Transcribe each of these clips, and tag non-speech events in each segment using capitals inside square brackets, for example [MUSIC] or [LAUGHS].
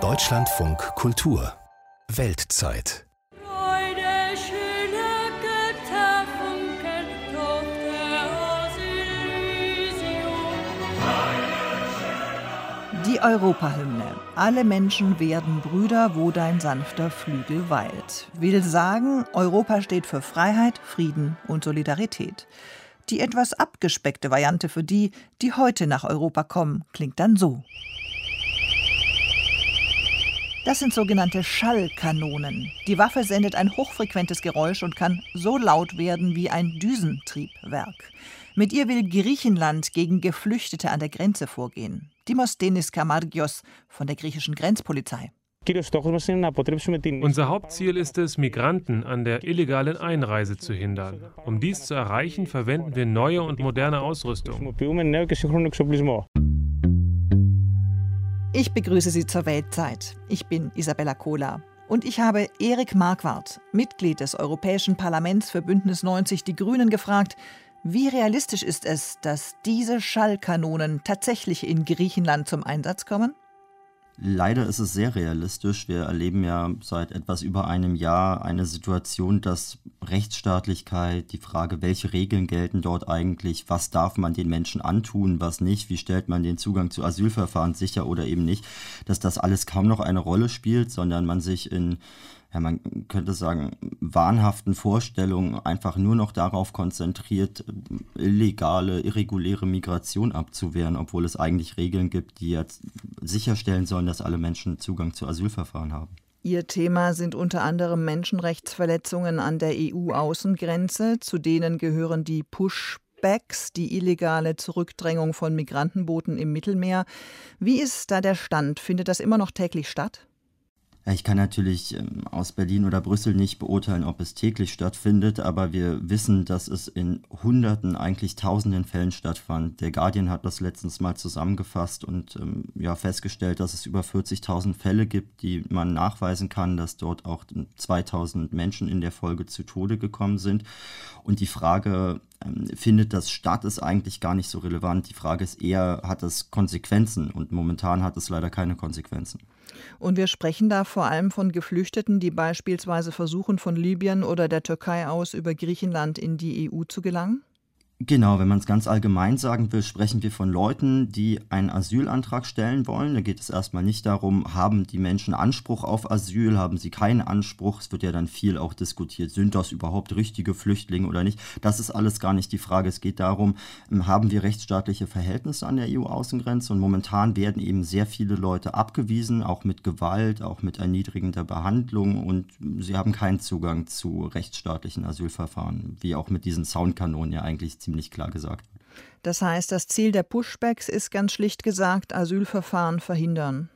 Deutschlandfunk Kultur Weltzeit Die Europahymne. Alle Menschen werden Brüder, wo dein sanfter Flügel weilt. Will sagen, Europa steht für Freiheit, Frieden und Solidarität. Die etwas abgespeckte Variante für die, die heute nach Europa kommen, klingt dann so. Das sind sogenannte Schallkanonen. Die Waffe sendet ein hochfrequentes Geräusch und kann so laut werden wie ein Düsentriebwerk. Mit ihr will Griechenland gegen Geflüchtete an der Grenze vorgehen. Dimos Denis Kamargios von der griechischen Grenzpolizei. Unser Hauptziel ist es, Migranten an der illegalen Einreise zu hindern. Um dies zu erreichen, verwenden wir neue und moderne Ausrüstung. Ich begrüße Sie zur Weltzeit. Ich bin Isabella Kohler. Und ich habe Erik Marquardt, Mitglied des Europäischen Parlaments für Bündnis 90 Die Grünen, gefragt, wie realistisch ist es, dass diese Schallkanonen tatsächlich in Griechenland zum Einsatz kommen? Leider ist es sehr realistisch. Wir erleben ja seit etwas über einem Jahr eine Situation, dass Rechtsstaatlichkeit, die Frage, welche Regeln gelten dort eigentlich, was darf man den Menschen antun, was nicht, wie stellt man den Zugang zu Asylverfahren sicher oder eben nicht, dass das alles kaum noch eine Rolle spielt, sondern man sich in ja, man könnte sagen, wahnhaften Vorstellungen einfach nur noch darauf konzentriert, illegale, irreguläre Migration abzuwehren, obwohl es eigentlich Regeln gibt, die jetzt sicherstellen sollen, dass alle Menschen Zugang zu Asylverfahren haben. Ihr Thema sind unter anderem Menschenrechtsverletzungen an der EU-Außengrenze. Zu denen gehören die Pushbacks, die illegale Zurückdrängung von Migrantenbooten im Mittelmeer. Wie ist da der Stand? Findet das immer noch täglich statt? Ich kann natürlich ähm, aus Berlin oder Brüssel nicht beurteilen, ob es täglich stattfindet, aber wir wissen, dass es in Hunderten, eigentlich Tausenden Fällen stattfand. Der Guardian hat das letztens mal zusammengefasst und ähm, ja, festgestellt, dass es über 40.000 Fälle gibt, die man nachweisen kann, dass dort auch 2000 Menschen in der Folge zu Tode gekommen sind. Und die Frage, findet das statt, ist eigentlich gar nicht so relevant. Die Frage ist eher, hat es Konsequenzen? Und momentan hat es leider keine Konsequenzen. Und wir sprechen da vor allem von Geflüchteten, die beispielsweise versuchen, von Libyen oder der Türkei aus über Griechenland in die EU zu gelangen? Genau, wenn man es ganz allgemein sagen will, sprechen wir von Leuten, die einen Asylantrag stellen wollen. Da geht es erstmal nicht darum, haben die Menschen Anspruch auf Asyl, haben sie keinen Anspruch. Es wird ja dann viel auch diskutiert, sind das überhaupt richtige Flüchtlinge oder nicht. Das ist alles gar nicht die Frage. Es geht darum, ähm, haben wir rechtsstaatliche Verhältnisse an der EU-Außengrenze und momentan werden eben sehr viele Leute abgewiesen, auch mit Gewalt, auch mit erniedrigender Behandlung und sie haben keinen Zugang zu rechtsstaatlichen Asylverfahren, wie auch mit diesen Soundkanonen ja eigentlich ziemlich klar gesagt Das heißt, das Ziel der Pushbacks ist ganz schlicht gesagt, Asylverfahren verhindern.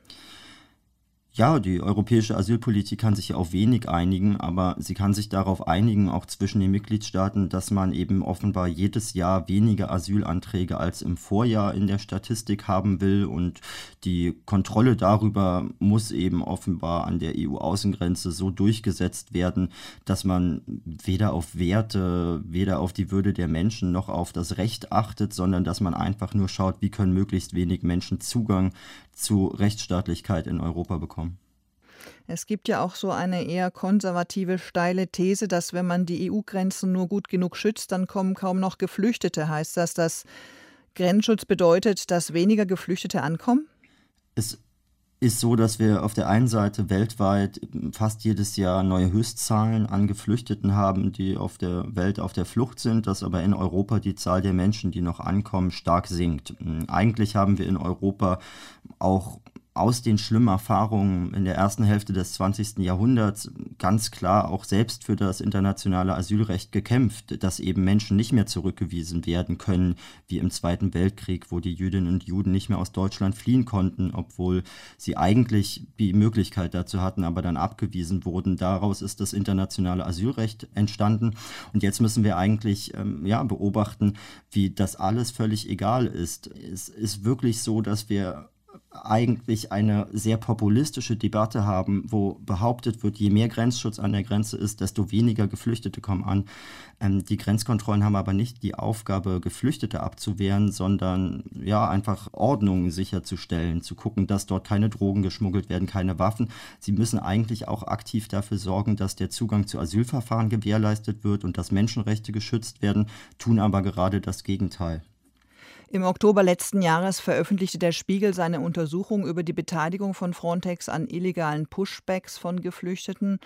Ja, die europäische Asylpolitik kann sich auf wenig einigen, aber sie kann sich darauf einigen, auch zwischen den Mitgliedstaaten, dass man eben offenbar jedes Jahr weniger Asylanträge als im Vorjahr in der Statistik haben will. Und die Kontrolle darüber muss eben offenbar an der EU-Außengrenze so durchgesetzt werden, dass man weder auf Werte, weder auf die Würde der Menschen noch auf das Recht achtet, sondern dass man einfach nur schaut, wie können möglichst wenig Menschen Zugang zu Rechtsstaatlichkeit in Europa bekommen. Es gibt ja auch so eine eher konservative, steile These, dass wenn man die EU-Grenzen nur gut genug schützt, dann kommen kaum noch Geflüchtete. Heißt das, dass Grenzschutz bedeutet, dass weniger Geflüchtete ankommen? Es ist so, dass wir auf der einen Seite weltweit fast jedes Jahr neue Höchstzahlen an Geflüchteten haben, die auf der Welt auf der Flucht sind, dass aber in Europa die Zahl der Menschen, die noch ankommen, stark sinkt. Eigentlich haben wir in Europa auch aus den schlimmen Erfahrungen in der ersten Hälfte des 20. Jahrhunderts ganz klar auch selbst für das internationale Asylrecht gekämpft, dass eben Menschen nicht mehr zurückgewiesen werden können, wie im Zweiten Weltkrieg, wo die Jüdinnen und Juden nicht mehr aus Deutschland fliehen konnten, obwohl sie eigentlich die Möglichkeit dazu hatten, aber dann abgewiesen wurden. Daraus ist das internationale Asylrecht entstanden. Und jetzt müssen wir eigentlich ähm, ja, beobachten, wie das alles völlig egal ist. Es ist wirklich so, dass wir eigentlich eine sehr populistische Debatte haben, wo behauptet wird, je mehr Grenzschutz an der Grenze ist, desto weniger Geflüchtete kommen an. Ähm, die Grenzkontrollen haben aber nicht die Aufgabe, Geflüchtete abzuwehren, sondern ja einfach Ordnung sicherzustellen, zu gucken, dass dort keine Drogen geschmuggelt werden, keine Waffen. Sie müssen eigentlich auch aktiv dafür sorgen, dass der Zugang zu Asylverfahren gewährleistet wird und dass Menschenrechte geschützt werden, tun aber gerade das Gegenteil. Im Oktober letzten Jahres veröffentlichte der Spiegel seine Untersuchung über die Beteiligung von Frontex an illegalen Pushbacks von Geflüchteten.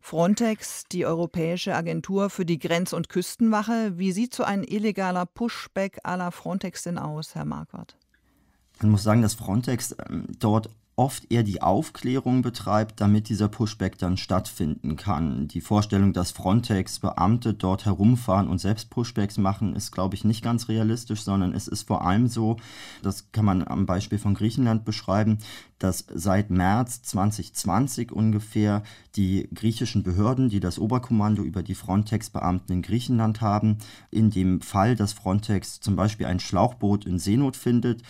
Frontex, die Europäische Agentur für die Grenz- und Küstenwache. Wie sieht so ein illegaler Pushback à la Frontex denn aus, Herr Marquardt? Man muss sagen, dass Frontex ähm, dort oft eher die Aufklärung betreibt, damit dieser Pushback dann stattfinden kann. Die Vorstellung, dass Frontex Beamte dort herumfahren und selbst Pushbacks machen, ist, glaube ich, nicht ganz realistisch, sondern es ist vor allem so, das kann man am Beispiel von Griechenland beschreiben, dass seit März 2020 ungefähr die griechischen Behörden, die das Oberkommando über die Frontex-Beamten in Griechenland haben, in dem Fall, dass Frontex zum Beispiel ein Schlauchboot in Seenot findet,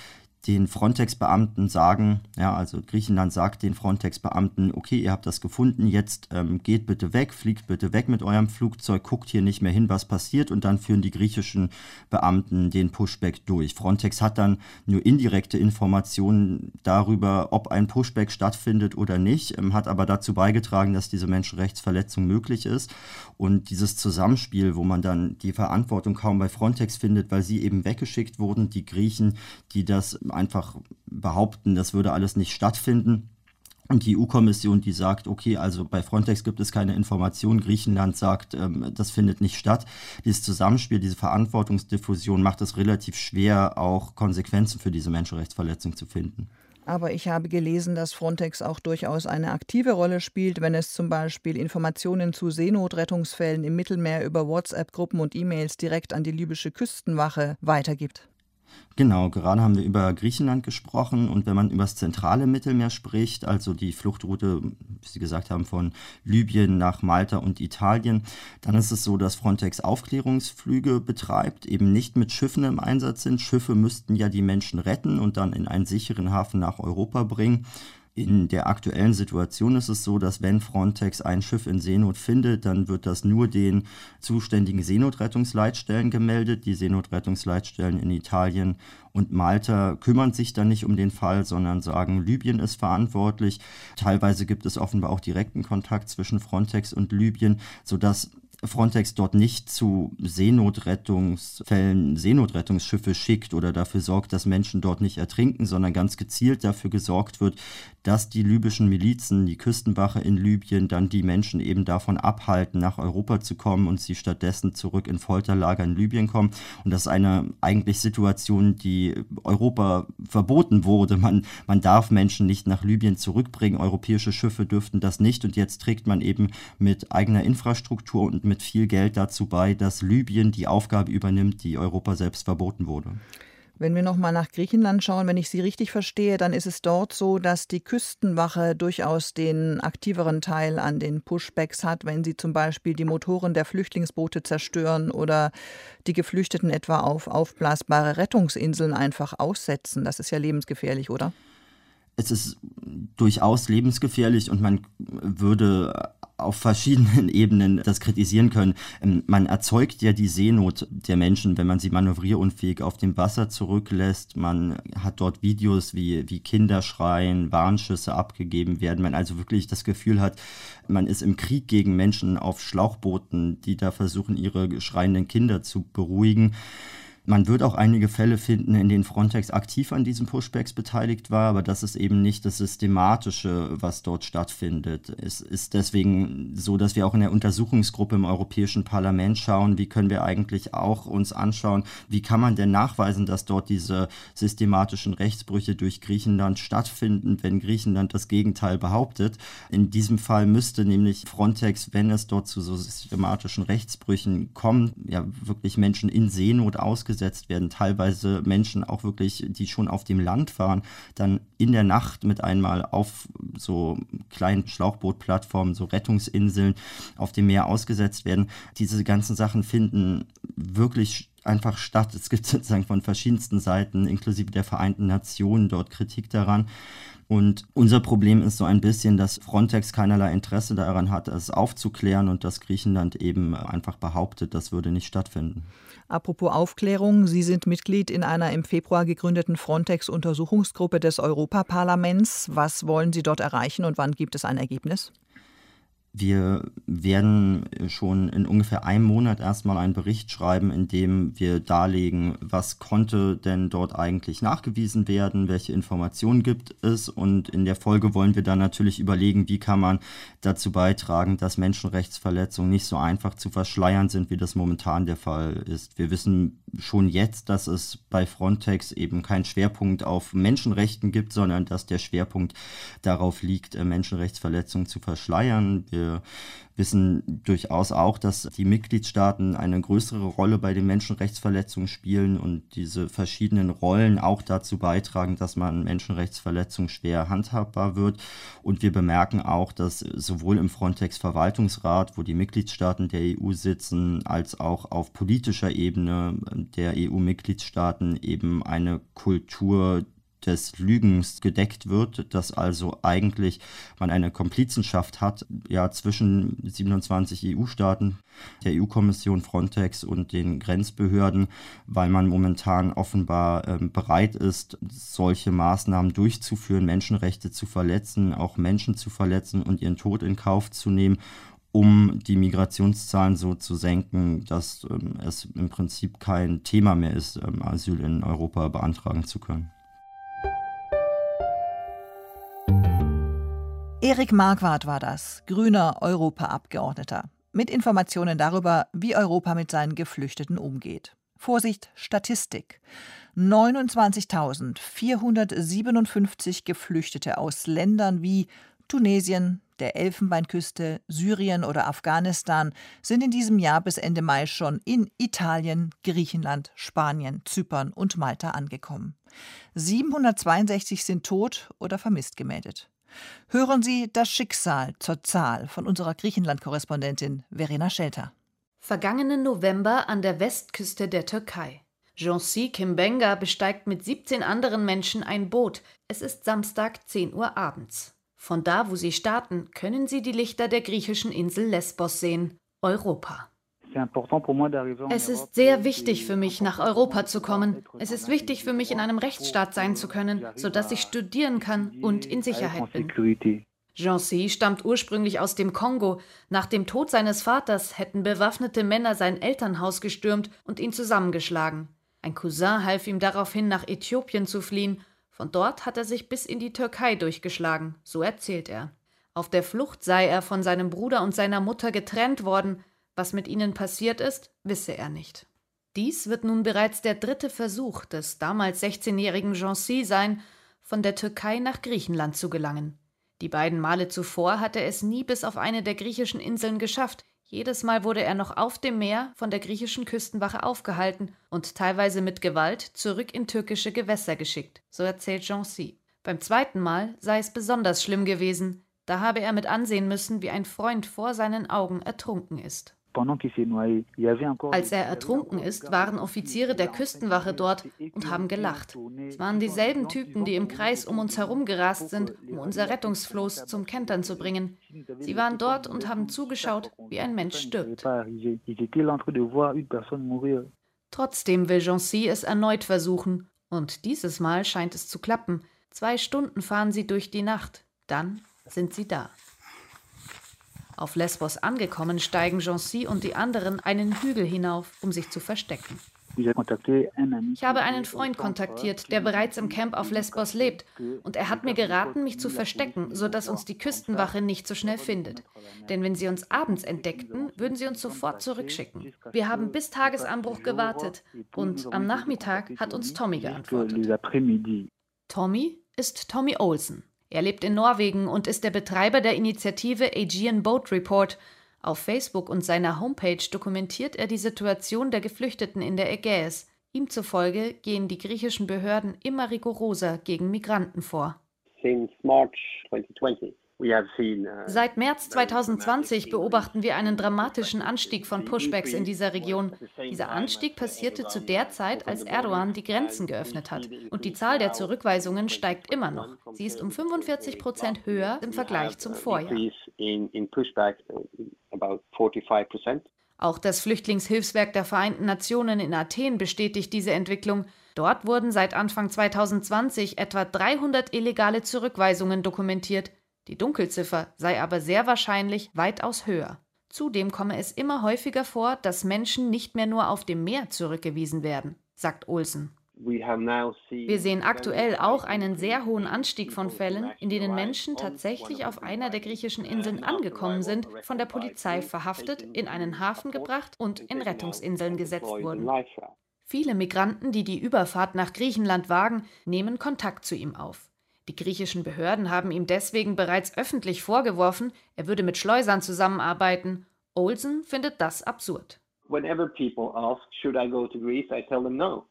den Frontex-Beamten sagen, ja, also Griechenland sagt den Frontex-Beamten, okay, ihr habt das gefunden, jetzt ähm, geht bitte weg, fliegt bitte weg mit eurem Flugzeug, guckt hier nicht mehr hin, was passiert und dann führen die griechischen Beamten den Pushback durch. Frontex hat dann nur indirekte Informationen darüber, ob ein Pushback stattfindet oder nicht, ähm, hat aber dazu beigetragen, dass diese Menschenrechtsverletzung möglich ist und dieses Zusammenspiel, wo man dann die Verantwortung kaum bei Frontex findet, weil sie eben weggeschickt wurden, die Griechen, die das einfach behaupten, das würde alles nicht stattfinden. Und die EU-Kommission, die sagt, okay, also bei Frontex gibt es keine Informationen, Griechenland sagt, ähm, das findet nicht statt. Dieses Zusammenspiel, diese Verantwortungsdiffusion macht es relativ schwer, auch Konsequenzen für diese Menschenrechtsverletzung zu finden. Aber ich habe gelesen, dass Frontex auch durchaus eine aktive Rolle spielt, wenn es zum Beispiel Informationen zu Seenotrettungsfällen im Mittelmeer über WhatsApp-Gruppen und E-Mails direkt an die libysche Küstenwache weitergibt. Genau, gerade haben wir über Griechenland gesprochen und wenn man über das zentrale Mittelmeer spricht, also die Fluchtroute, wie Sie gesagt haben, von Libyen nach Malta und Italien, dann ist es so, dass Frontex Aufklärungsflüge betreibt, eben nicht mit Schiffen im Einsatz sind. Schiffe müssten ja die Menschen retten und dann in einen sicheren Hafen nach Europa bringen. In der aktuellen Situation ist es so, dass wenn Frontex ein Schiff in Seenot findet, dann wird das nur den zuständigen Seenotrettungsleitstellen gemeldet. Die Seenotrettungsleitstellen in Italien und Malta kümmern sich dann nicht um den Fall, sondern sagen, Libyen ist verantwortlich. Teilweise gibt es offenbar auch direkten Kontakt zwischen Frontex und Libyen, sodass Frontex dort nicht zu Seenotrettungsfällen Seenotrettungsschiffe schickt oder dafür sorgt, dass Menschen dort nicht ertrinken, sondern ganz gezielt dafür gesorgt wird, dass die libyschen Milizen, die Küstenwache in Libyen, dann die Menschen eben davon abhalten, nach Europa zu kommen und sie stattdessen zurück in Folterlager in Libyen kommen. Und das ist eine eigentlich Situation, die Europa verboten wurde. Man, man darf Menschen nicht nach Libyen zurückbringen. Europäische Schiffe dürften das nicht. Und jetzt trägt man eben mit eigener Infrastruktur und mit viel Geld dazu bei, dass Libyen die Aufgabe übernimmt, die Europa selbst verboten wurde. Wenn wir nochmal nach Griechenland schauen, wenn ich Sie richtig verstehe, dann ist es dort so, dass die Küstenwache durchaus den aktiveren Teil an den Pushbacks hat, wenn sie zum Beispiel die Motoren der Flüchtlingsboote zerstören oder die Geflüchteten etwa auf aufblasbare Rettungsinseln einfach aussetzen. Das ist ja lebensgefährlich, oder? Es ist durchaus lebensgefährlich und man würde auf verschiedenen [LAUGHS] Ebenen das kritisieren können. Ähm, man erzeugt ja die Seenot der Menschen, wenn man sie manövrierunfähig auf dem Wasser zurücklässt. Man hat dort Videos, wie, wie Kinder schreien, Warnschüsse abgegeben werden. Man also wirklich das Gefühl hat, man ist im Krieg gegen Menschen auf Schlauchbooten, die da versuchen, ihre schreienden Kinder zu beruhigen. Man wird auch einige Fälle finden, in denen Frontex aktiv an diesen Pushbacks beteiligt war, aber das ist eben nicht das Systematische, was dort stattfindet. Es ist deswegen so, dass wir auch in der Untersuchungsgruppe im Europäischen Parlament schauen, wie können wir eigentlich auch uns anschauen, wie kann man denn nachweisen, dass dort diese systematischen Rechtsbrüche durch Griechenland stattfinden, wenn Griechenland das Gegenteil behauptet. In diesem Fall müsste nämlich Frontex, wenn es dort zu so systematischen Rechtsbrüchen kommt, ja wirklich Menschen in Seenot ausgesetzt ausgesetzt werden. Teilweise Menschen auch wirklich, die schon auf dem Land fahren, dann in der Nacht mit einmal auf so kleinen Schlauchbootplattformen, so Rettungsinseln auf dem Meer ausgesetzt werden. Diese ganzen Sachen finden wirklich einfach statt. Es gibt [LAUGHS] sozusagen von verschiedensten Seiten, inklusive der Vereinten Nationen, dort Kritik daran. Und unser Problem ist so ein bisschen, dass Frontex keinerlei Interesse daran hat, es aufzuklären und dass Griechenland eben einfach behauptet, das würde nicht stattfinden. Apropos Aufklärung, Sie sind Mitglied in einer im Februar gegründeten Frontex-Untersuchungsgruppe des Europaparlaments. Was wollen Sie dort erreichen und wann gibt es ein Ergebnis? Wir werden schon in ungefähr einem Monat erstmal einen Bericht schreiben, in dem wir darlegen, was konnte denn dort eigentlich nachgewiesen werden, welche Informationen gibt es und in der Folge wollen wir dann natürlich überlegen, wie kann man dazu beitragen, dass Menschenrechtsverletzungen nicht so einfach zu verschleiern sind, wie das momentan der Fall ist. Wir wissen schon jetzt, dass es bei Frontex eben keinen Schwerpunkt auf Menschenrechten gibt, sondern dass der Schwerpunkt darauf liegt, Menschenrechtsverletzungen zu verschleiern. Wir wir wissen durchaus auch, dass die Mitgliedstaaten eine größere Rolle bei den Menschenrechtsverletzungen spielen und diese verschiedenen Rollen auch dazu beitragen, dass man Menschenrechtsverletzungen schwer handhabbar wird. Und wir bemerken auch, dass sowohl im Frontex-Verwaltungsrat, wo die Mitgliedstaaten der EU sitzen, als auch auf politischer Ebene der EU-Mitgliedstaaten eben eine Kultur des Lügens gedeckt wird, dass also eigentlich man eine Komplizenschaft hat ja zwischen 27 EU-Staaten, der EU-Kommission, Frontex und den Grenzbehörden, weil man momentan offenbar äh, bereit ist, solche Maßnahmen durchzuführen, Menschenrechte zu verletzen, auch Menschen zu verletzen und ihren Tod in Kauf zu nehmen um die Migrationszahlen so zu senken, dass ähm, es im Prinzip kein Thema mehr ist, ähm, Asyl in Europa beantragen zu können. Erik Marquardt war das, grüner Europaabgeordneter, mit Informationen darüber, wie Europa mit seinen Geflüchteten umgeht. Vorsicht, Statistik. 29.457 Geflüchtete aus Ländern wie Tunesien, der Elfenbeinküste, Syrien oder Afghanistan sind in diesem Jahr bis Ende Mai schon in Italien, Griechenland, Spanien, Zypern und Malta angekommen. 762 sind tot oder vermisst gemeldet. Hören Sie das Schicksal zur Zahl von unserer Griechenland-Korrespondentin Verena Schelter. Vergangenen November an der Westküste der Türkei. Jonsi Kimbenga besteigt mit 17 anderen Menschen ein Boot. Es ist Samstag 10 Uhr abends. Von da, wo sie starten, können sie die Lichter der griechischen Insel Lesbos sehen. Europa. Es ist sehr wichtig für mich, nach Europa zu kommen. Es ist wichtig für mich, in einem Rechtsstaat sein zu können, sodass ich studieren kann und in Sicherheit bin. Jancy stammt ursprünglich aus dem Kongo. Nach dem Tod seines Vaters hätten bewaffnete Männer sein Elternhaus gestürmt und ihn zusammengeschlagen. Ein Cousin half ihm daraufhin, nach Äthiopien zu fliehen. Von dort hat er sich bis in die Türkei durchgeschlagen, so erzählt er. Auf der Flucht sei er von seinem Bruder und seiner Mutter getrennt worden, was mit ihnen passiert ist, wisse er nicht. Dies wird nun bereits der dritte Versuch des damals 16-jährigen Jancy sein, von der Türkei nach Griechenland zu gelangen. Die beiden Male zuvor hatte er es nie bis auf eine der griechischen Inseln geschafft. Jedes Mal wurde er noch auf dem Meer von der griechischen Küstenwache aufgehalten und teilweise mit Gewalt zurück in türkische Gewässer geschickt, so erzählt Jancy. Beim zweiten Mal sei es besonders schlimm gewesen, da habe er mit ansehen müssen, wie ein Freund vor seinen Augen ertrunken ist. Als er ertrunken ist, waren Offiziere der Küstenwache dort und haben gelacht. Es waren dieselben Typen, die im Kreis um uns herum gerast sind, um unser Rettungsfloß zum Kentern zu bringen. Sie waren dort und haben zugeschaut, wie ein Mensch stirbt. Trotzdem will Jancy es erneut versuchen. Und dieses Mal scheint es zu klappen. Zwei Stunden fahren sie durch die Nacht. Dann sind sie da. Auf Lesbos angekommen, steigen Jancy und die anderen einen Hügel hinauf, um sich zu verstecken. Ich habe einen Freund kontaktiert, der bereits im Camp auf Lesbos lebt, und er hat mir geraten, mich zu verstecken, sodass uns die Küstenwache nicht so schnell findet. Denn wenn sie uns abends entdeckten, würden sie uns sofort zurückschicken. Wir haben bis Tagesanbruch gewartet, und am Nachmittag hat uns Tommy geantwortet. Tommy ist Tommy Olsen. Er lebt in Norwegen und ist der Betreiber der Initiative Aegean Boat Report. Auf Facebook und seiner Homepage dokumentiert er die Situation der Geflüchteten in der Ägäis. Ihm zufolge gehen die griechischen Behörden immer rigoroser gegen Migranten vor. Seit März 2020 beobachten wir einen dramatischen Anstieg von Pushbacks in dieser Region. Dieser Anstieg passierte zu der Zeit, als Erdogan die Grenzen geöffnet hat. Und die Zahl der Zurückweisungen steigt immer noch. Sie ist um 45 Prozent höher im Vergleich zum Vorjahr. Auch das Flüchtlingshilfswerk der Vereinten Nationen in Athen bestätigt diese Entwicklung. Dort wurden seit Anfang 2020 etwa 300 illegale Zurückweisungen dokumentiert. Die Dunkelziffer sei aber sehr wahrscheinlich weitaus höher. Zudem komme es immer häufiger vor, dass Menschen nicht mehr nur auf dem Meer zurückgewiesen werden, sagt Olsen. Wir sehen aktuell auch einen sehr hohen Anstieg von Fällen, in denen Menschen tatsächlich auf einer der griechischen Inseln angekommen sind, von der Polizei verhaftet, in einen Hafen gebracht und in Rettungsinseln gesetzt wurden. Viele Migranten, die die Überfahrt nach Griechenland wagen, nehmen Kontakt zu ihm auf. Die griechischen Behörden haben ihm deswegen bereits öffentlich vorgeworfen, er würde mit Schleusern zusammenarbeiten. Olsen findet das absurd. Whenever people ask, should I go to Greece, I tell them no.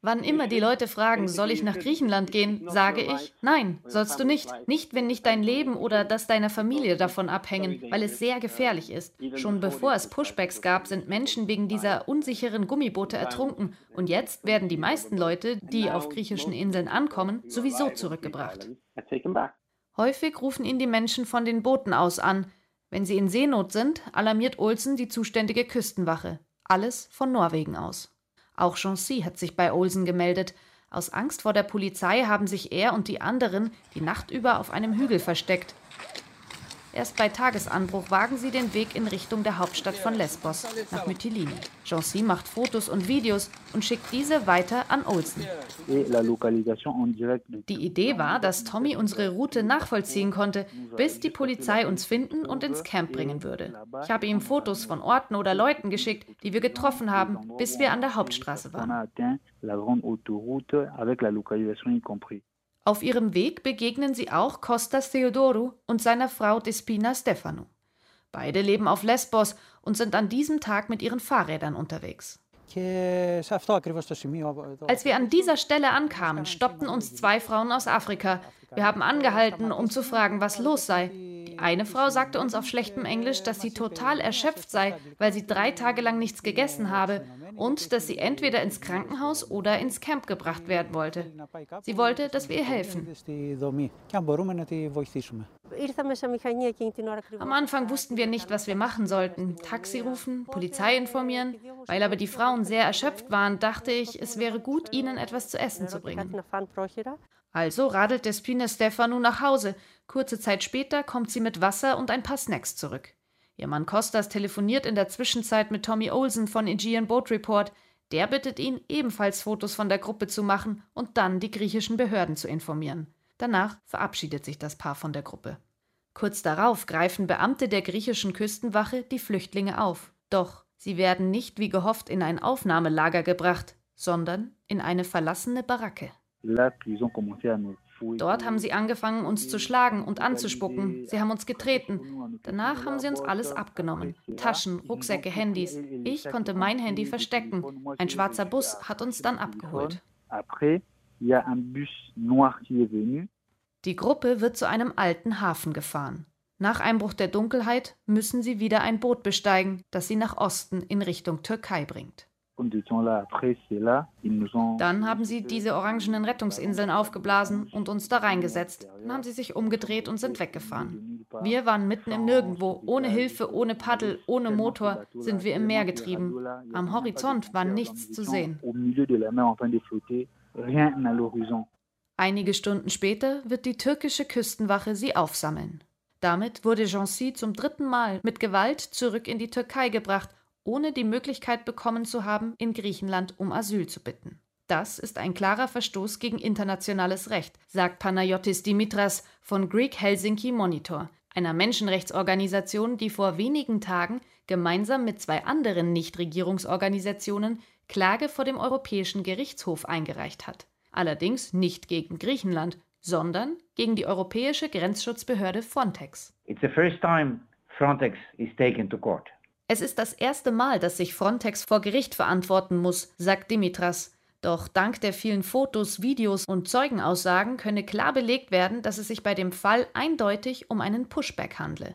Wann immer die Leute fragen, soll ich nach Griechenland gehen, sage ich, nein, sollst du nicht. Nicht, wenn nicht dein Leben oder das deiner Familie davon abhängen, weil es sehr gefährlich ist. Schon bevor es Pushbacks gab, sind Menschen wegen dieser unsicheren Gummiboote ertrunken. Und jetzt werden die meisten Leute, die auf griechischen Inseln ankommen, sowieso zurückgebracht. Häufig rufen ihn die Menschen von den Booten aus an. Wenn sie in Seenot sind, alarmiert Olsen die zuständige Küstenwache. Alles von Norwegen aus. Auch Jancy hat sich bei Olsen gemeldet. Aus Angst vor der Polizei haben sich er und die anderen die Nacht über auf einem Hügel versteckt. Erst bei Tagesanbruch wagen sie den Weg in Richtung der Hauptstadt von Lesbos, nach Mytilini. Jancy macht Fotos und Videos und schickt diese weiter an Olsen. Die Idee war, dass Tommy unsere Route nachvollziehen konnte, bis die Polizei uns finden und ins Camp bringen würde. Ich habe ihm Fotos von Orten oder Leuten geschickt, die wir getroffen haben, bis wir an der Hauptstraße waren. Auf ihrem Weg begegnen sie auch Kostas Theodorou und seiner Frau Despina Stefano. Beide leben auf Lesbos und sind an diesem Tag mit ihren Fahrrädern unterwegs. Als wir an dieser Stelle ankamen, stoppten uns zwei Frauen aus Afrika. Wir haben angehalten, um zu fragen, was los sei. Die eine Frau sagte uns auf schlechtem Englisch, dass sie total erschöpft sei, weil sie drei Tage lang nichts gegessen habe und dass sie entweder ins Krankenhaus oder ins Camp gebracht werden wollte. Sie wollte, dass wir ihr helfen. Am Anfang wussten wir nicht, was wir machen sollten. Taxi rufen, Polizei informieren. Weil aber die Frauen sehr erschöpft waren, dachte ich, es wäre gut, ihnen etwas zu essen zu bringen. Also radelt Despina Stefano nach Hause. Kurze Zeit später kommt sie mit Wasser und ein paar Snacks zurück. Ihr Mann Kostas telefoniert in der Zwischenzeit mit Tommy Olsen von Aegean Boat Report. Der bittet ihn, ebenfalls Fotos von der Gruppe zu machen und dann die griechischen Behörden zu informieren. Danach verabschiedet sich das Paar von der Gruppe. Kurz darauf greifen Beamte der griechischen Küstenwache die Flüchtlinge auf. Doch sie werden nicht wie gehofft in ein Aufnahmelager gebracht, sondern in eine verlassene Baracke. Dort haben sie angefangen, uns zu schlagen und anzuspucken. Sie haben uns getreten. Danach haben sie uns alles abgenommen. Taschen, Rucksäcke, Handys. Ich konnte mein Handy verstecken. Ein schwarzer Bus hat uns dann abgeholt. Die Gruppe wird zu einem alten Hafen gefahren. Nach Einbruch der Dunkelheit müssen sie wieder ein Boot besteigen, das sie nach Osten in Richtung Türkei bringt. Dann haben sie diese orangenen Rettungsinseln aufgeblasen und uns da reingesetzt. Dann haben sie sich umgedreht und sind weggefahren. Wir waren mitten im Nirgendwo, ohne Hilfe, ohne Paddel, ohne Motor, sind wir im Meer getrieben. Am Horizont war nichts zu sehen. Einige Stunden später wird die türkische Küstenwache sie aufsammeln. Damit wurde Jancy zum dritten Mal mit Gewalt zurück in die Türkei gebracht ohne die Möglichkeit bekommen zu haben, in Griechenland um Asyl zu bitten. Das ist ein klarer Verstoß gegen internationales Recht, sagt Panayotis Dimitras von Greek Helsinki Monitor, einer Menschenrechtsorganisation, die vor wenigen Tagen gemeinsam mit zwei anderen Nichtregierungsorganisationen Klage vor dem Europäischen Gerichtshof eingereicht hat. Allerdings nicht gegen Griechenland, sondern gegen die Europäische Grenzschutzbehörde Frontex. It's the first time Frontex is taken to court. Es ist das erste Mal, dass sich Frontex vor Gericht verantworten muss, sagt Dimitras. Doch dank der vielen Fotos, Videos und Zeugenaussagen könne klar belegt werden, dass es sich bei dem Fall eindeutig um einen Pushback handle.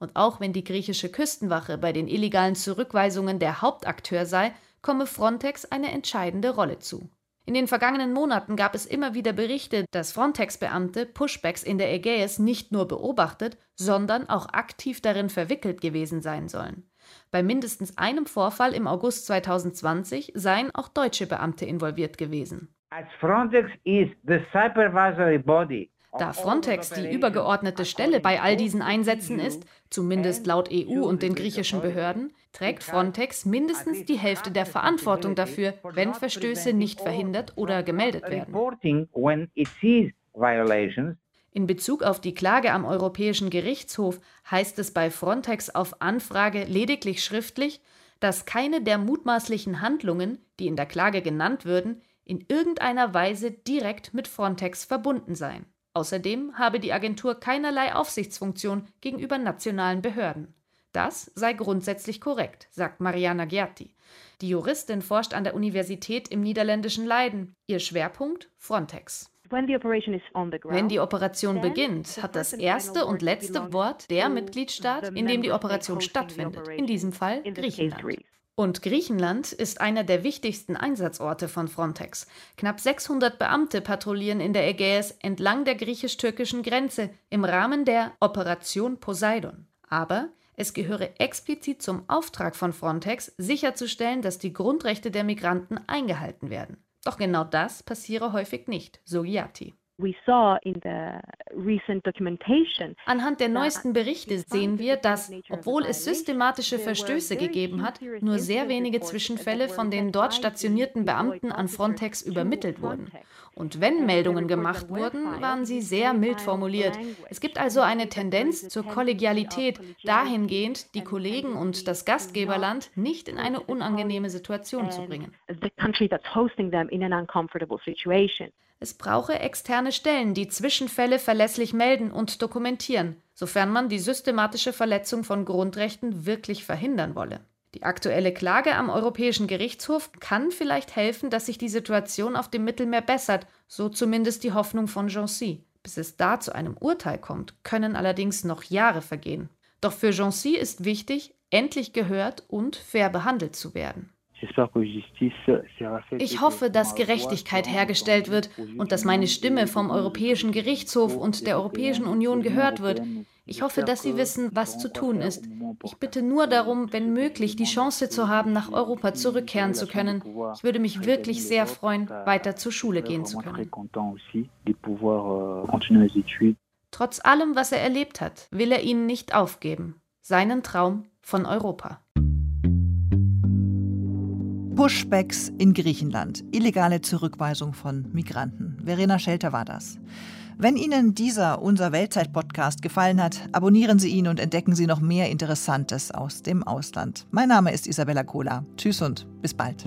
Und auch wenn die griechische Küstenwache bei den illegalen Zurückweisungen der Hauptakteur sei, komme Frontex eine entscheidende Rolle zu. In den vergangenen Monaten gab es immer wieder Berichte, dass Frontex-Beamte Pushbacks in der Ägäis nicht nur beobachtet, sondern auch aktiv darin verwickelt gewesen sein sollen. Bei mindestens einem Vorfall im August 2020 seien auch deutsche Beamte involviert gewesen. Frontex is the supervisory body da Frontex die übergeordnete Stelle bei all diesen Einsätzen ist, zumindest laut EU und den griechischen Behörden, trägt Frontex mindestens die Hälfte der Verantwortung dafür, wenn Verstöße nicht verhindert oder gemeldet werden. In Bezug auf die Klage am Europäischen Gerichtshof heißt es bei Frontex auf Anfrage lediglich schriftlich, dass keine der mutmaßlichen Handlungen, die in der Klage genannt würden, in irgendeiner Weise direkt mit Frontex verbunden seien. Außerdem habe die Agentur keinerlei Aufsichtsfunktion gegenüber nationalen Behörden. Das sei grundsätzlich korrekt, sagt Mariana Ghiatti. Die Juristin forscht an der Universität im niederländischen Leiden. Ihr Schwerpunkt Frontex. Wenn die Operation beginnt, hat das erste und letzte Wort der Mitgliedstaat, in dem die Operation stattfindet, in diesem Fall Griechenland. Und Griechenland ist einer der wichtigsten Einsatzorte von Frontex. Knapp 600 Beamte patrouillieren in der Ägäis entlang der griechisch-türkischen Grenze im Rahmen der Operation Poseidon. Aber es gehöre explizit zum Auftrag von Frontex, sicherzustellen, dass die Grundrechte der Migranten eingehalten werden. Doch genau das passiere häufig nicht, so Giatti. Anhand der neuesten Berichte sehen wir, dass, obwohl es systematische Verstöße gegeben hat, nur sehr wenige Zwischenfälle von den dort stationierten Beamten an Frontex übermittelt wurden. Und wenn Meldungen gemacht wurden, waren sie sehr mild formuliert. Es gibt also eine Tendenz zur Kollegialität, dahingehend, die Kollegen und das Gastgeberland nicht in eine unangenehme Situation zu bringen. Es brauche externe Stellen, die Zwischenfälle verlässlich melden und dokumentieren, sofern man die systematische Verletzung von Grundrechten wirklich verhindern wolle. Die aktuelle Klage am Europäischen Gerichtshof kann vielleicht helfen, dass sich die Situation auf dem Mittelmeer bessert, so zumindest die Hoffnung von Jancy. Bis es da zu einem Urteil kommt, können allerdings noch Jahre vergehen. Doch für Jancy ist wichtig, endlich gehört und fair behandelt zu werden. Ich hoffe, dass Gerechtigkeit hergestellt wird und dass meine Stimme vom Europäischen Gerichtshof und der Europäischen Union gehört wird. Ich hoffe, dass Sie wissen, was zu tun ist. Ich bitte nur darum, wenn möglich, die Chance zu haben, nach Europa zurückkehren zu können. Ich würde mich wirklich sehr freuen, weiter zur Schule gehen zu können. Trotz allem, was er erlebt hat, will er ihn nicht aufgeben. Seinen Traum von Europa. Pushbacks in Griechenland, illegale Zurückweisung von Migranten. Verena Schelter war das. Wenn Ihnen dieser Unser Weltzeit-Podcast gefallen hat, abonnieren Sie ihn und entdecken Sie noch mehr Interessantes aus dem Ausland. Mein Name ist Isabella Kohler. Tschüss und bis bald.